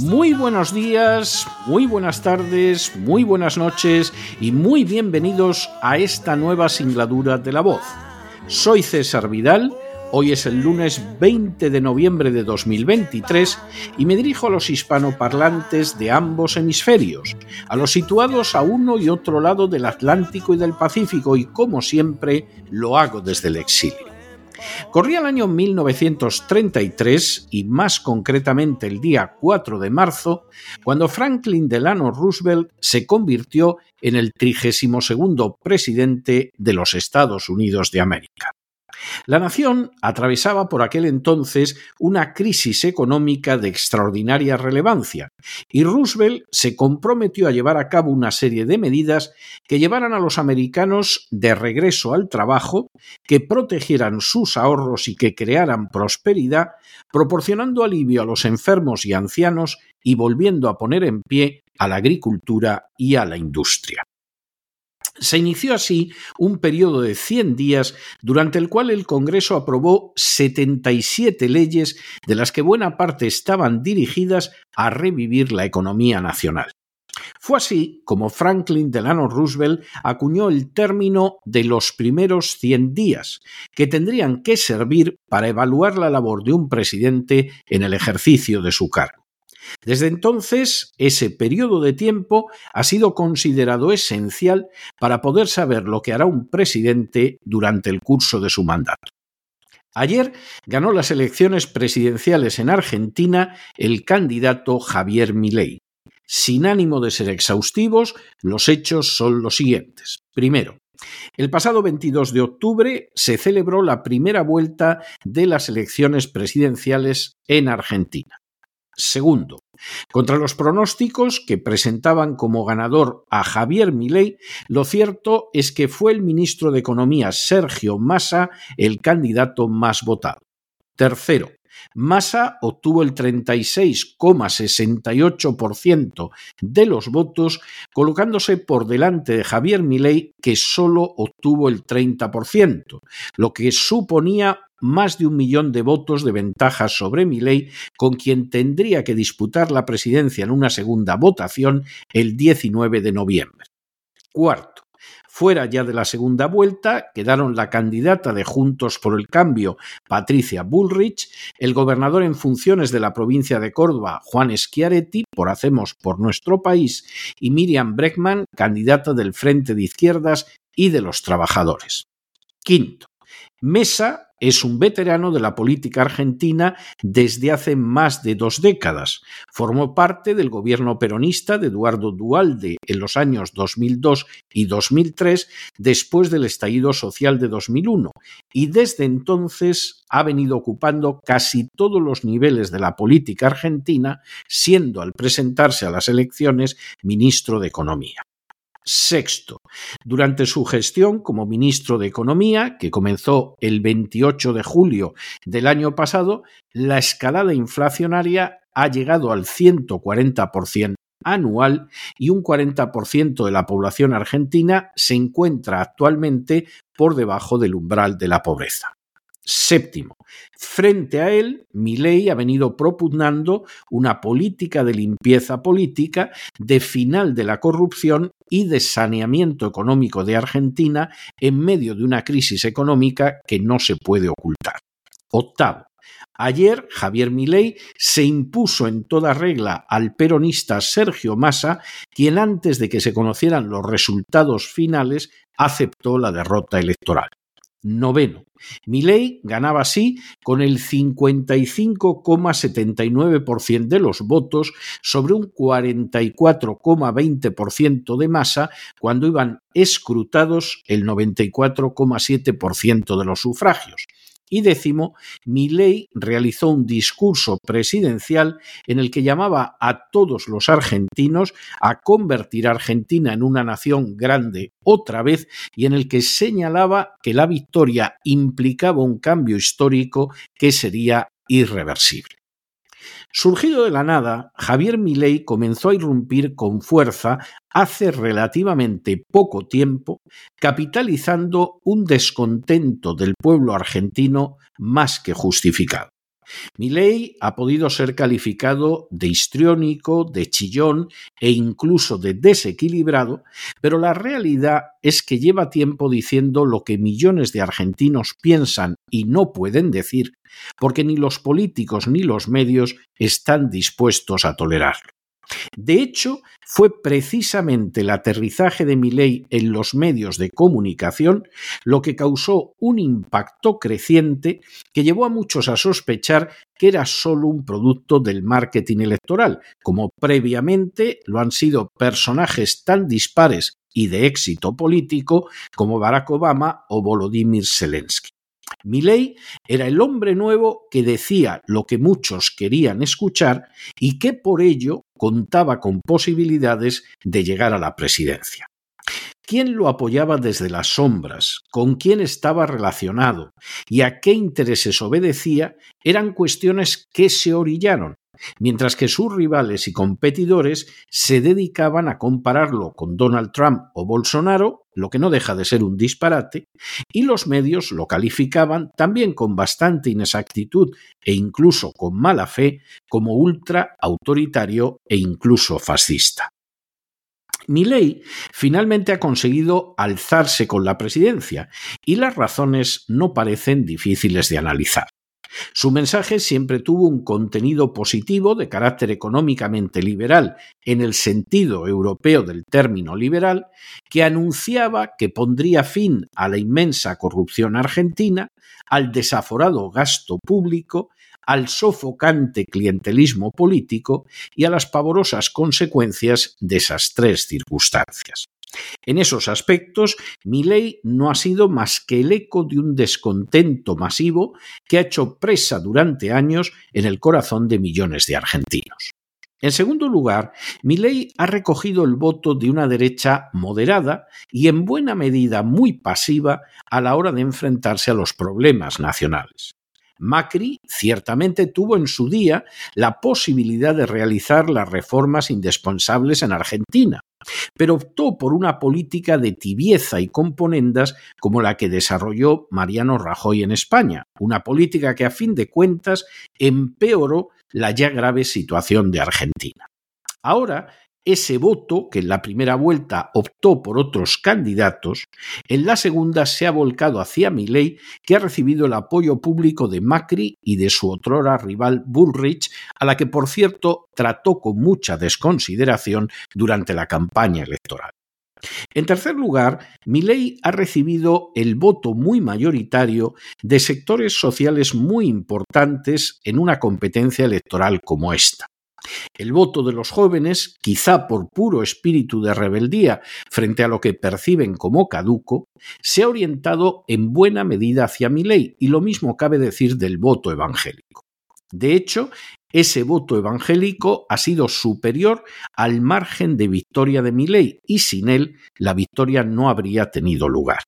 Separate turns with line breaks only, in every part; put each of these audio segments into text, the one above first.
Muy buenos días, muy buenas tardes, muy buenas noches y muy bienvenidos a esta nueva singladura de la voz. Soy César Vidal, hoy es el lunes 20 de noviembre de 2023 y me dirijo a los hispanoparlantes de ambos hemisferios, a los situados a uno y otro lado del Atlántico y del Pacífico y como siempre lo hago desde el exilio. Corría el año 1933 y más concretamente el día 4 de marzo, cuando Franklin Delano Roosevelt se convirtió en el 32 presidente de los Estados Unidos de América. La nación atravesaba por aquel entonces una crisis económica de extraordinaria relevancia y Roosevelt se comprometió a llevar a cabo una serie de medidas que llevaran a los americanos de regreso al trabajo, que protegieran sus ahorros y que crearan prosperidad, proporcionando alivio a los enfermos y ancianos y volviendo a poner en pie a la agricultura y a la industria. Se inició así un periodo de 100 días durante el cual el Congreso aprobó 77 leyes de las que buena parte estaban dirigidas a revivir la economía nacional. Fue así como Franklin Delano Roosevelt acuñó el término de los primeros 100 días, que tendrían que servir para evaluar la labor de un presidente en el ejercicio de su cargo. Desde entonces, ese periodo de tiempo ha sido considerado esencial para poder saber lo que hará un presidente durante el curso de su mandato. Ayer ganó las elecciones presidenciales en Argentina el candidato Javier Milei. Sin ánimo de ser exhaustivos, los hechos son los siguientes. Primero, el pasado 22 de octubre se celebró la primera vuelta de las elecciones presidenciales en Argentina. Segundo, contra los pronósticos que presentaban como ganador a Javier Milei, lo cierto es que fue el ministro de Economía Sergio Massa el candidato más votado. Tercero, Massa obtuvo el 36,68% de los votos, colocándose por delante de Javier Milei, que solo obtuvo el 30%, lo que suponía más de un millón de votos de ventaja sobre Milei, con quien tendría que disputar la presidencia en una segunda votación el 19 de noviembre. Cuarto, Fuera ya de la segunda vuelta quedaron la candidata de Juntos por el Cambio, Patricia Bullrich, el gobernador en funciones de la provincia de Córdoba, Juan Schiaretti, por Hacemos por nuestro país, y Miriam Breckman, candidata del Frente de Izquierdas y de los Trabajadores. Quinto, Mesa es un veterano de la política argentina desde hace más de dos décadas. Formó parte del gobierno peronista de Eduardo Dualde en los años 2002 y 2003, después del estallido social de 2001, y desde entonces ha venido ocupando casi todos los niveles de la política argentina, siendo al presentarse a las elecciones ministro de Economía. Sexto, durante su gestión como ministro de Economía, que comenzó el 28 de julio del año pasado, la escalada inflacionaria ha llegado al 140% anual y un 40% de la población argentina se encuentra actualmente por debajo del umbral de la pobreza. Séptimo, frente a él, Milei ha venido propugnando una política de limpieza política, de final de la corrupción y de saneamiento económico de Argentina en medio de una crisis económica que no se puede ocultar. Octavo, Ayer Javier Milei se impuso en toda regla al peronista Sergio Massa, quien antes de que se conocieran los resultados finales aceptó la derrota electoral. Noveno. Milei ganaba así con el 55,79% de los votos sobre un 44,20% de masa cuando iban escrutados el 94,7% de los sufragios y décimo, Milei realizó un discurso presidencial en el que llamaba a todos los argentinos a convertir a Argentina en una nación grande otra vez y en el que señalaba que la victoria implicaba un cambio histórico que sería irreversible. Surgido de la nada, Javier Milei comenzó a irrumpir con fuerza hace relativamente poco tiempo, capitalizando un descontento del pueblo argentino más que justificado. Milei ha podido ser calificado de histriónico, de chillón e incluso de desequilibrado, pero la realidad es que lleva tiempo diciendo lo que millones de argentinos piensan y no pueden decir, porque ni los políticos ni los medios están dispuestos a tolerarlo. De hecho, fue precisamente el aterrizaje de Milley en los medios de comunicación lo que causó un impacto creciente que llevó a muchos a sospechar que era solo un producto del marketing electoral, como previamente lo han sido personajes tan dispares y de éxito político como Barack Obama o Volodymyr Zelensky. Milley era el hombre nuevo que decía lo que muchos querían escuchar y que por ello contaba con posibilidades de llegar a la presidencia. ¿Quién lo apoyaba desde las sombras? ¿Con quién estaba relacionado? ¿Y a qué intereses obedecía? Eran cuestiones que se orillaron mientras que sus rivales y competidores se dedicaban a compararlo con Donald Trump o Bolsonaro, lo que no deja de ser un disparate, y los medios lo calificaban también con bastante inexactitud e incluso con mala fe como ultra autoritario e incluso fascista. Milley finalmente ha conseguido alzarse con la presidencia y las razones no parecen difíciles de analizar. Su mensaje siempre tuvo un contenido positivo de carácter económicamente liberal, en el sentido europeo del término liberal, que anunciaba que pondría fin a la inmensa corrupción argentina, al desaforado gasto público, al sofocante clientelismo político y a las pavorosas consecuencias de esas tres circunstancias. En esos aspectos, mi ley no ha sido más que el eco de un descontento masivo que ha hecho presa durante años en el corazón de millones de argentinos. En segundo lugar, ley ha recogido el voto de una derecha moderada y en buena medida muy pasiva a la hora de enfrentarse a los problemas nacionales. Macri ciertamente tuvo en su día la posibilidad de realizar las reformas indispensables en Argentina, pero optó por una política de tibieza y componendas como la que desarrolló Mariano Rajoy en España, una política que a fin de cuentas empeoró la ya grave situación de Argentina. Ahora ese voto, que en la primera vuelta optó por otros candidatos, en la segunda se ha volcado hacia Milei, que ha recibido el apoyo público de Macri y de su otrora rival Bullrich, a la que por cierto trató con mucha desconsideración durante la campaña electoral. En tercer lugar, Milei ha recibido el voto muy mayoritario de sectores sociales muy importantes en una competencia electoral como esta. El voto de los jóvenes, quizá por puro espíritu de rebeldía frente a lo que perciben como caduco, se ha orientado en buena medida hacia mi ley, y lo mismo cabe decir del voto evangélico. De hecho, ese voto evangélico ha sido superior al margen de victoria de mi ley, y sin él la victoria no habría tenido lugar.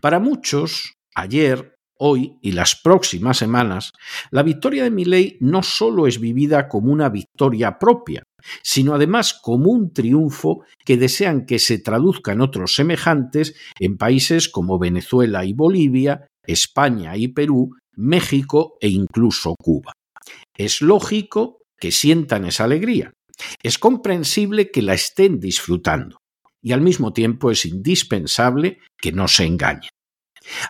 Para muchos, ayer, hoy y las próximas semanas, la victoria de Milei no solo es vivida como una victoria propia, sino además como un triunfo que desean que se traduzca en otros semejantes en países como Venezuela y Bolivia, España y Perú, México e incluso Cuba. Es lógico que sientan esa alegría. Es comprensible que la estén disfrutando. Y al mismo tiempo es indispensable que no se engañen.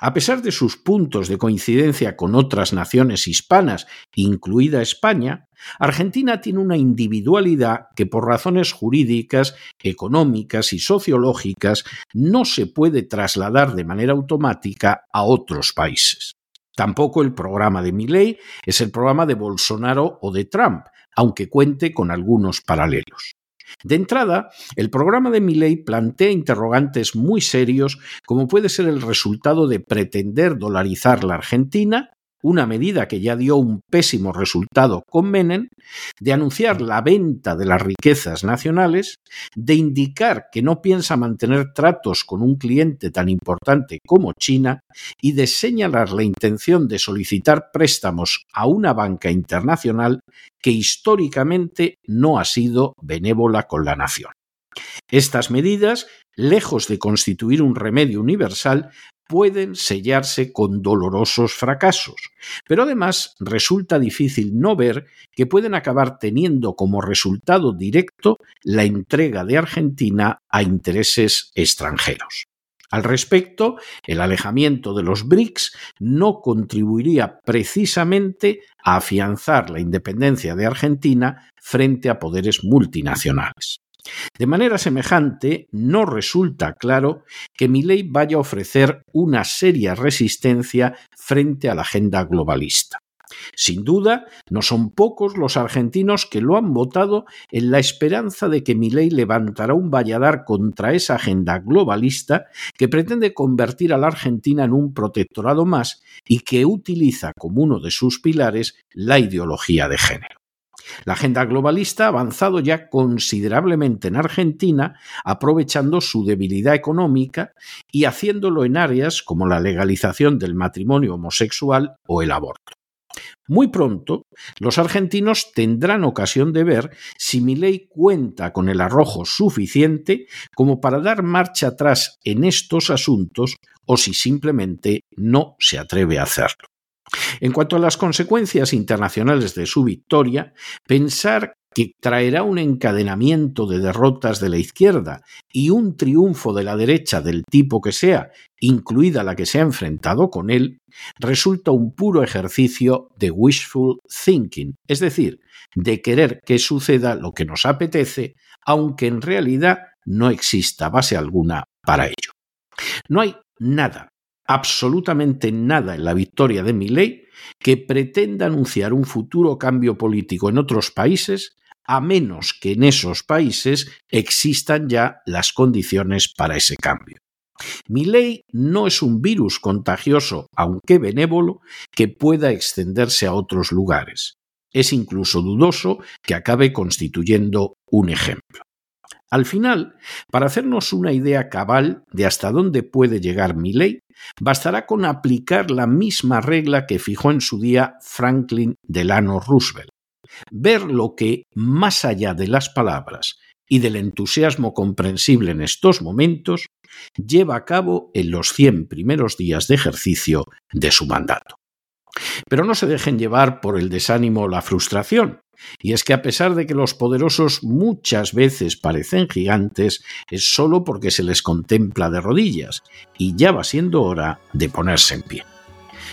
A pesar de sus puntos de coincidencia con otras naciones hispanas, incluida España, Argentina tiene una individualidad que por razones jurídicas, económicas y sociológicas no se puede trasladar de manera automática a otros países. Tampoco el programa de Milley es el programa de Bolsonaro o de Trump, aunque cuente con algunos paralelos. De entrada, el programa de Milley plantea interrogantes muy serios como puede ser el resultado de pretender dolarizar la Argentina una medida que ya dio un pésimo resultado con Menem, de anunciar la venta de las riquezas nacionales, de indicar que no piensa mantener tratos con un cliente tan importante como China y de señalar la intención de solicitar préstamos a una banca internacional que históricamente no ha sido benévola con la nación. Estas medidas, lejos de constituir un remedio universal, pueden sellarse con dolorosos fracasos, pero además resulta difícil no ver que pueden acabar teniendo como resultado directo la entrega de Argentina a intereses extranjeros. Al respecto, el alejamiento de los BRICS no contribuiría precisamente a afianzar la independencia de Argentina frente a poderes multinacionales. De manera semejante, no resulta claro que Milei vaya a ofrecer una seria resistencia frente a la agenda globalista. Sin duda, no son pocos los argentinos que lo han votado en la esperanza de que Milei levantará un valladar contra esa agenda globalista que pretende convertir a la Argentina en un protectorado más y que utiliza como uno de sus pilares la ideología de género. La agenda globalista ha avanzado ya considerablemente en Argentina, aprovechando su debilidad económica y haciéndolo en áreas como la legalización del matrimonio homosexual o el aborto. Muy pronto, los argentinos tendrán ocasión de ver si mi ley cuenta con el arrojo suficiente como para dar marcha atrás en estos asuntos o si simplemente no se atreve a hacerlo. En cuanto a las consecuencias internacionales de su victoria, pensar que traerá un encadenamiento de derrotas de la izquierda y un triunfo de la derecha del tipo que sea, incluida la que se ha enfrentado con él, resulta un puro ejercicio de wishful thinking, es decir, de querer que suceda lo que nos apetece, aunque en realidad no exista base alguna para ello. No hay nada absolutamente nada en la victoria de Milley que pretenda anunciar un futuro cambio político en otros países, a menos que en esos países existan ya las condiciones para ese cambio. Milley no es un virus contagioso, aunque benévolo, que pueda extenderse a otros lugares. Es incluso dudoso que acabe constituyendo un ejemplo. Al final, para hacernos una idea cabal de hasta dónde puede llegar mi ley, bastará con aplicar la misma regla que fijó en su día Franklin Delano Roosevelt. Ver lo que, más allá de las palabras y del entusiasmo comprensible en estos momentos, lleva a cabo en los 100 primeros días de ejercicio de su mandato. Pero no se dejen llevar por el desánimo o la frustración. Y es que a pesar de que los poderosos muchas veces parecen gigantes, es solo porque se les contempla de rodillas, y ya va siendo hora de ponerse en pie.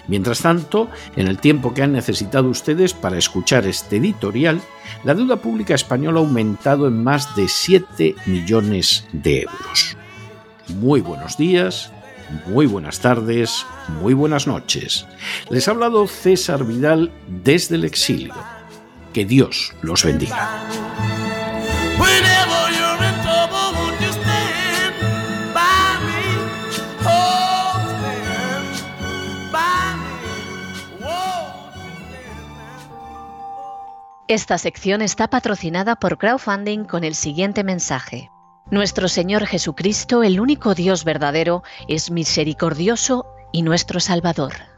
Mientras tanto, en el tiempo que han necesitado ustedes para escuchar este editorial, la deuda pública española ha aumentado en más de 7 millones de euros. Muy buenos días, muy buenas tardes, muy buenas noches. Les ha hablado César Vidal desde el exilio que Dios los bendiga.
Esta sección está patrocinada por crowdfunding con el siguiente mensaje. Nuestro Señor Jesucristo, el único Dios verdadero, es misericordioso y nuestro Salvador.